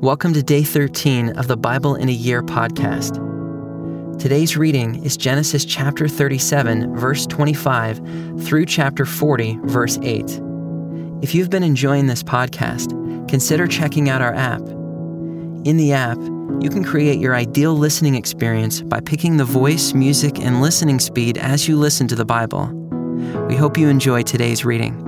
Welcome to day 13 of the Bible in a Year podcast. Today's reading is Genesis chapter 37, verse 25, through chapter 40, verse 8. If you've been enjoying this podcast, consider checking out our app. In the app, you can create your ideal listening experience by picking the voice, music, and listening speed as you listen to the Bible. We hope you enjoy today's reading.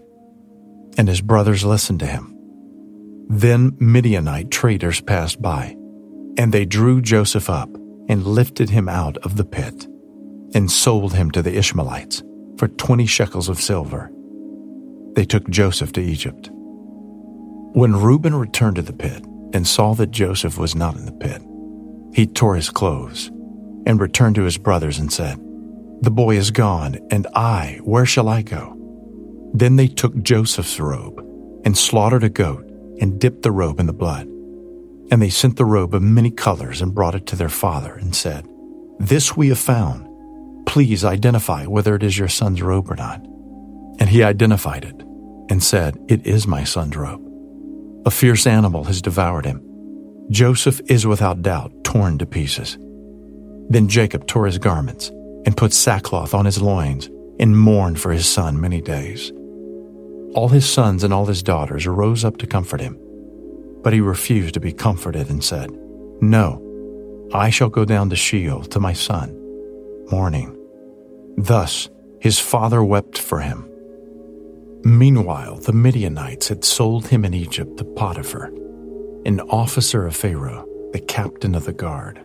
and his brothers listened to him. Then Midianite traders passed by, and they drew Joseph up and lifted him out of the pit, and sold him to the Ishmaelites for twenty shekels of silver. They took Joseph to Egypt. When Reuben returned to the pit and saw that Joseph was not in the pit, he tore his clothes and returned to his brothers and said, The boy is gone, and I, where shall I go? Then they took Joseph's robe and slaughtered a goat and dipped the robe in the blood. And they sent the robe of many colors and brought it to their father and said, This we have found. Please identify whether it is your son's robe or not. And he identified it and said, It is my son's robe. A fierce animal has devoured him. Joseph is without doubt torn to pieces. Then Jacob tore his garments and put sackcloth on his loins and mourned for his son many days. All his sons and all his daughters rose up to comfort him. But he refused to be comforted and said, No, I shall go down to Sheol to my son, mourning. Thus his father wept for him. Meanwhile, the Midianites had sold him in Egypt to Potiphar, an officer of Pharaoh, the captain of the guard.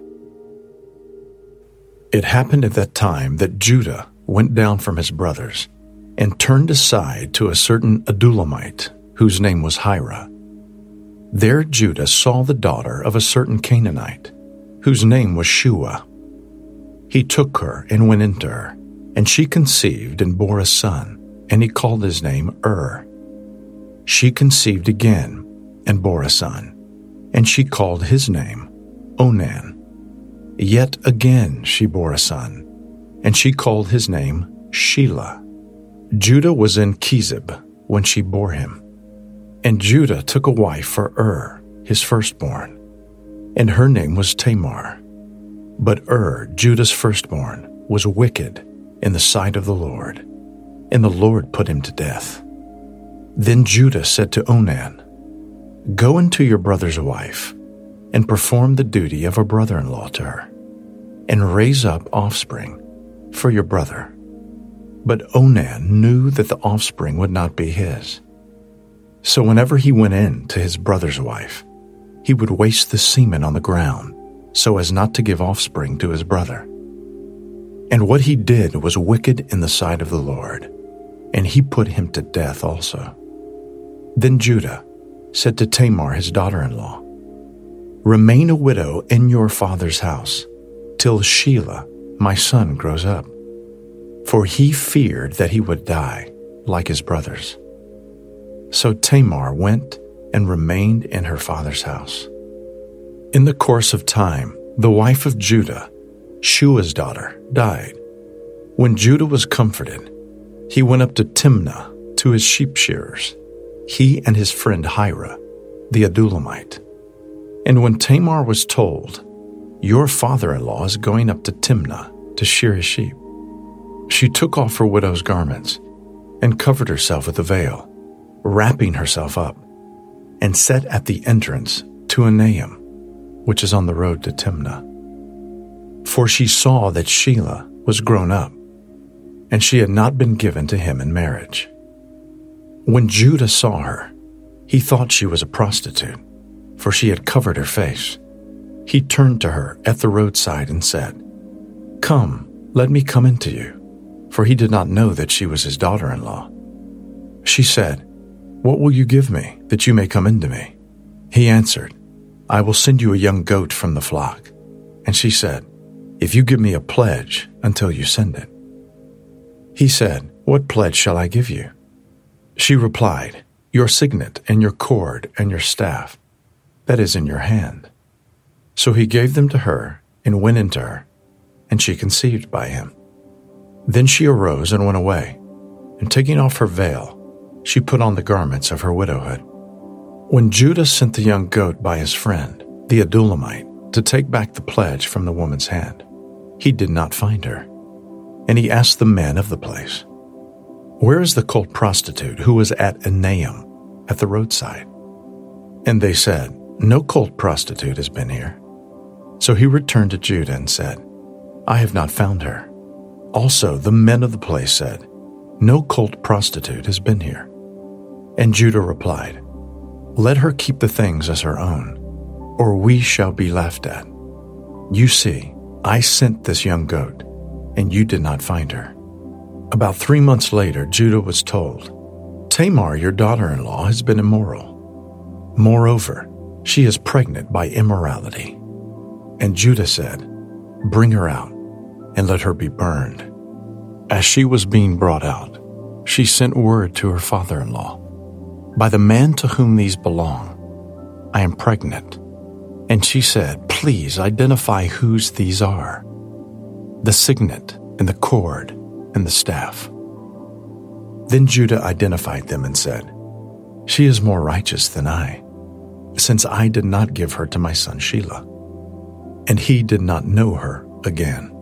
It happened at that time that Judah went down from his brothers and turned aside to a certain Adullamite, whose name was Hira. There Judah saw the daughter of a certain Canaanite, whose name was Shua. He took her and went into her, and she conceived and bore a son, and he called his name Ur. She conceived again and bore a son, and she called his name Onan. Yet again she bore a son, and she called his name Shelah. Judah was in Chezib when she bore him. And Judah took a wife for Ur, his firstborn, and her name was Tamar. But Ur, Judah's firstborn, was wicked in the sight of the Lord, and the Lord put him to death. Then Judah said to Onan, Go into your brother's wife, and perform the duty of a brother in law to her, and raise up offspring for your brother but Onan knew that the offspring would not be his. So whenever he went in to his brother's wife, he would waste the semen on the ground so as not to give offspring to his brother. And what he did was wicked in the sight of the Lord, and he put him to death also. Then Judah said to Tamar his daughter in law, Remain a widow in your father's house till Shelah, my son, grows up for he feared that he would die like his brothers. So Tamar went and remained in her father's house. In the course of time, the wife of Judah, Shua's daughter, died. When Judah was comforted, he went up to Timnah to his sheep shearers, he and his friend Hira, the Adullamite. And when Tamar was told, Your father in law is going up to Timnah to shear his sheep, she took off her widow's garments and covered herself with a veil, wrapping herself up, and sat at the entrance to Enaim, which is on the road to Timnah. For she saw that Shelah was grown up, and she had not been given to him in marriage. When Judah saw her, he thought she was a prostitute, for she had covered her face. He turned to her at the roadside and said, Come, let me come into you for he did not know that she was his daughter in law. She said, What will you give me that you may come into me? He answered, I will send you a young goat from the flock. And she said, If you give me a pledge until you send it. He said, What pledge shall I give you? She replied, Your signet and your cord and your staff, that is in your hand. So he gave them to her and went into her, and she conceived by him. Then she arose and went away, and taking off her veil, she put on the garments of her widowhood. When Judah sent the young goat by his friend, the Adullamite, to take back the pledge from the woman's hand, he did not find her. And he asked the men of the place, Where is the cult prostitute who was at Enaim at the roadside? And they said, No cult prostitute has been here. So he returned to Judah and said, I have not found her. Also, the men of the place said, No cult prostitute has been here. And Judah replied, Let her keep the things as her own, or we shall be laughed at. You see, I sent this young goat, and you did not find her. About three months later, Judah was told, Tamar, your daughter in law, has been immoral. Moreover, she is pregnant by immorality. And Judah said, Bring her out, and let her be burned. As she was being brought out, she sent word to her father in law By the man to whom these belong, I am pregnant. And she said, Please identify whose these are the signet, and the cord, and the staff. Then Judah identified them and said, She is more righteous than I, since I did not give her to my son Shelah and he did not know her again.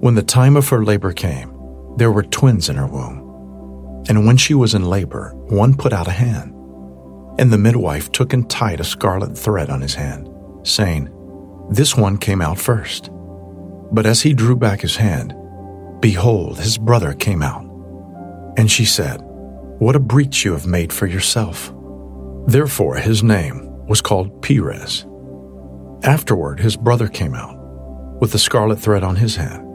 When the time of her labor came, there were twins in her womb. And when she was in labor, one put out a hand. And the midwife took and tied a scarlet thread on his hand, saying, This one came out first. But as he drew back his hand, behold, his brother came out. And she said, What a breach you have made for yourself. Therefore his name was called Perez. Afterward, his brother came out with the scarlet thread on his hand,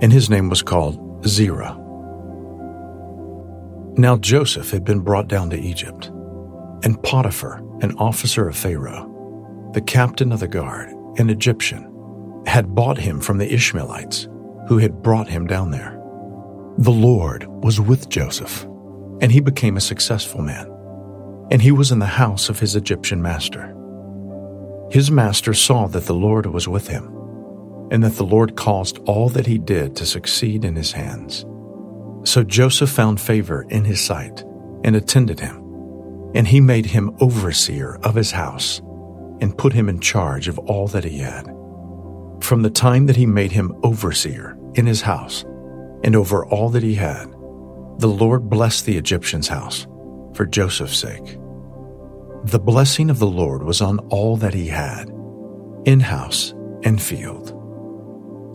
and his name was called Zerah. Now Joseph had been brought down to Egypt, and Potiphar, an officer of Pharaoh, the captain of the guard, an Egyptian, had bought him from the Ishmaelites who had brought him down there. The Lord was with Joseph, and he became a successful man, and he was in the house of his Egyptian master. His master saw that the Lord was with him, and that the Lord caused all that he did to succeed in his hands. So Joseph found favor in his sight and attended him, and he made him overseer of his house and put him in charge of all that he had. From the time that he made him overseer in his house and over all that he had, the Lord blessed the Egyptian's house for Joseph's sake. The blessing of the Lord was on all that he had, in house and field.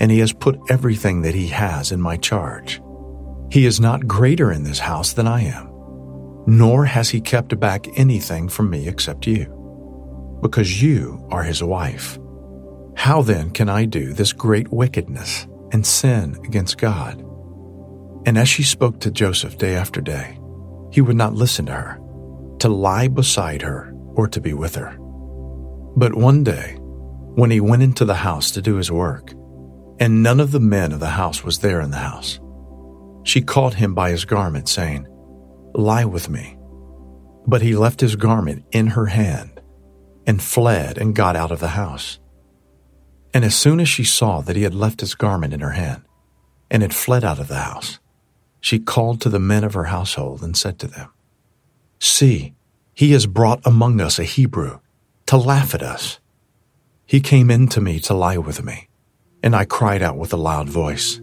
and he has put everything that he has in my charge. He is not greater in this house than I am, nor has he kept back anything from me except you, because you are his wife. How then can I do this great wickedness and sin against God? And as she spoke to Joseph day after day, he would not listen to her to lie beside her or to be with her. But one day, when he went into the house to do his work, and none of the men of the house was there in the house, she caught him by his garment, saying, Lie with me. But he left his garment in her hand and fled and got out of the house. And as soon as she saw that he had left his garment in her hand and had fled out of the house, she called to the men of her household and said to them, See, he has brought among us a Hebrew to laugh at us. He came in to me to lie with me, and I cried out with a loud voice.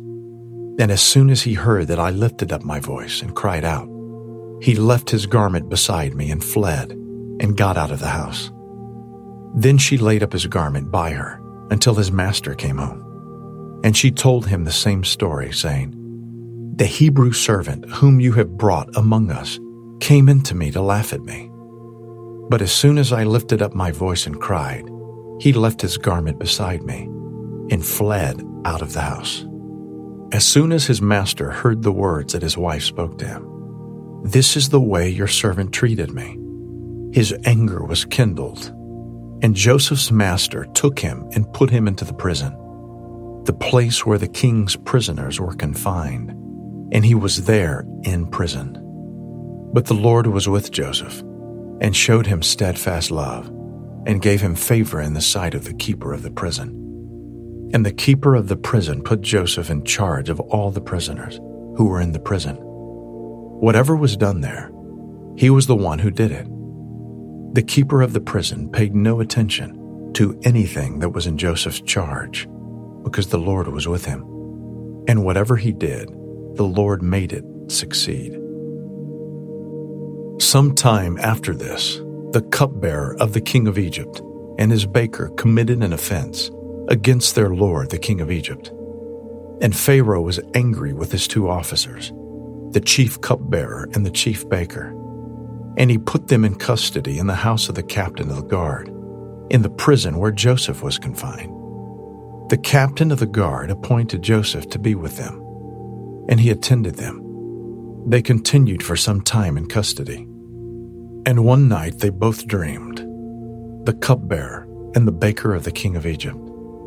And as soon as he heard that I lifted up my voice and cried out, he left his garment beside me and fled and got out of the house. Then she laid up his garment by her until his master came home. And she told him the same story, saying, The Hebrew servant whom you have brought among us came in to me to laugh at me. But as soon as I lifted up my voice and cried, he left his garment beside me and fled out of the house. As soon as his master heard the words that his wife spoke to him, This is the way your servant treated me. His anger was kindled, and Joseph's master took him and put him into the prison, the place where the king's prisoners were confined, and he was there in prison. But the Lord was with Joseph and showed him steadfast love and gave him favor in the sight of the keeper of the prison. And the keeper of the prison put Joseph in charge of all the prisoners who were in the prison. Whatever was done there, he was the one who did it. The keeper of the prison paid no attention to anything that was in Joseph's charge because the Lord was with him. And whatever he did, the Lord made it succeed. Some time after this, the cupbearer of the king of Egypt and his baker committed an offense against their lord, the king of Egypt. And Pharaoh was angry with his two officers, the chief cupbearer and the chief baker. And he put them in custody in the house of the captain of the guard, in the prison where Joseph was confined. The captain of the guard appointed Joseph to be with them, and he attended them. They continued for some time in custody. And one night they both dreamed, the cupbearer and the baker of the king of Egypt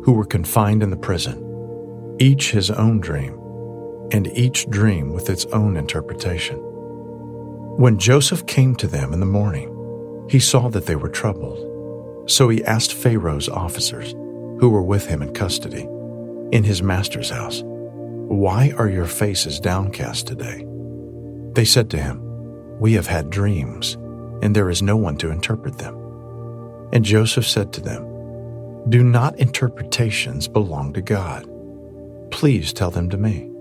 who were confined in the prison, each his own dream, and each dream with its own interpretation. When Joseph came to them in the morning, he saw that they were troubled. So he asked Pharaoh's officers, who were with him in custody, in his master's house, Why are your faces downcast today? They said to him, We have had dreams, and there is no one to interpret them. And Joseph said to them, do not interpretations belong to God? Please tell them to me.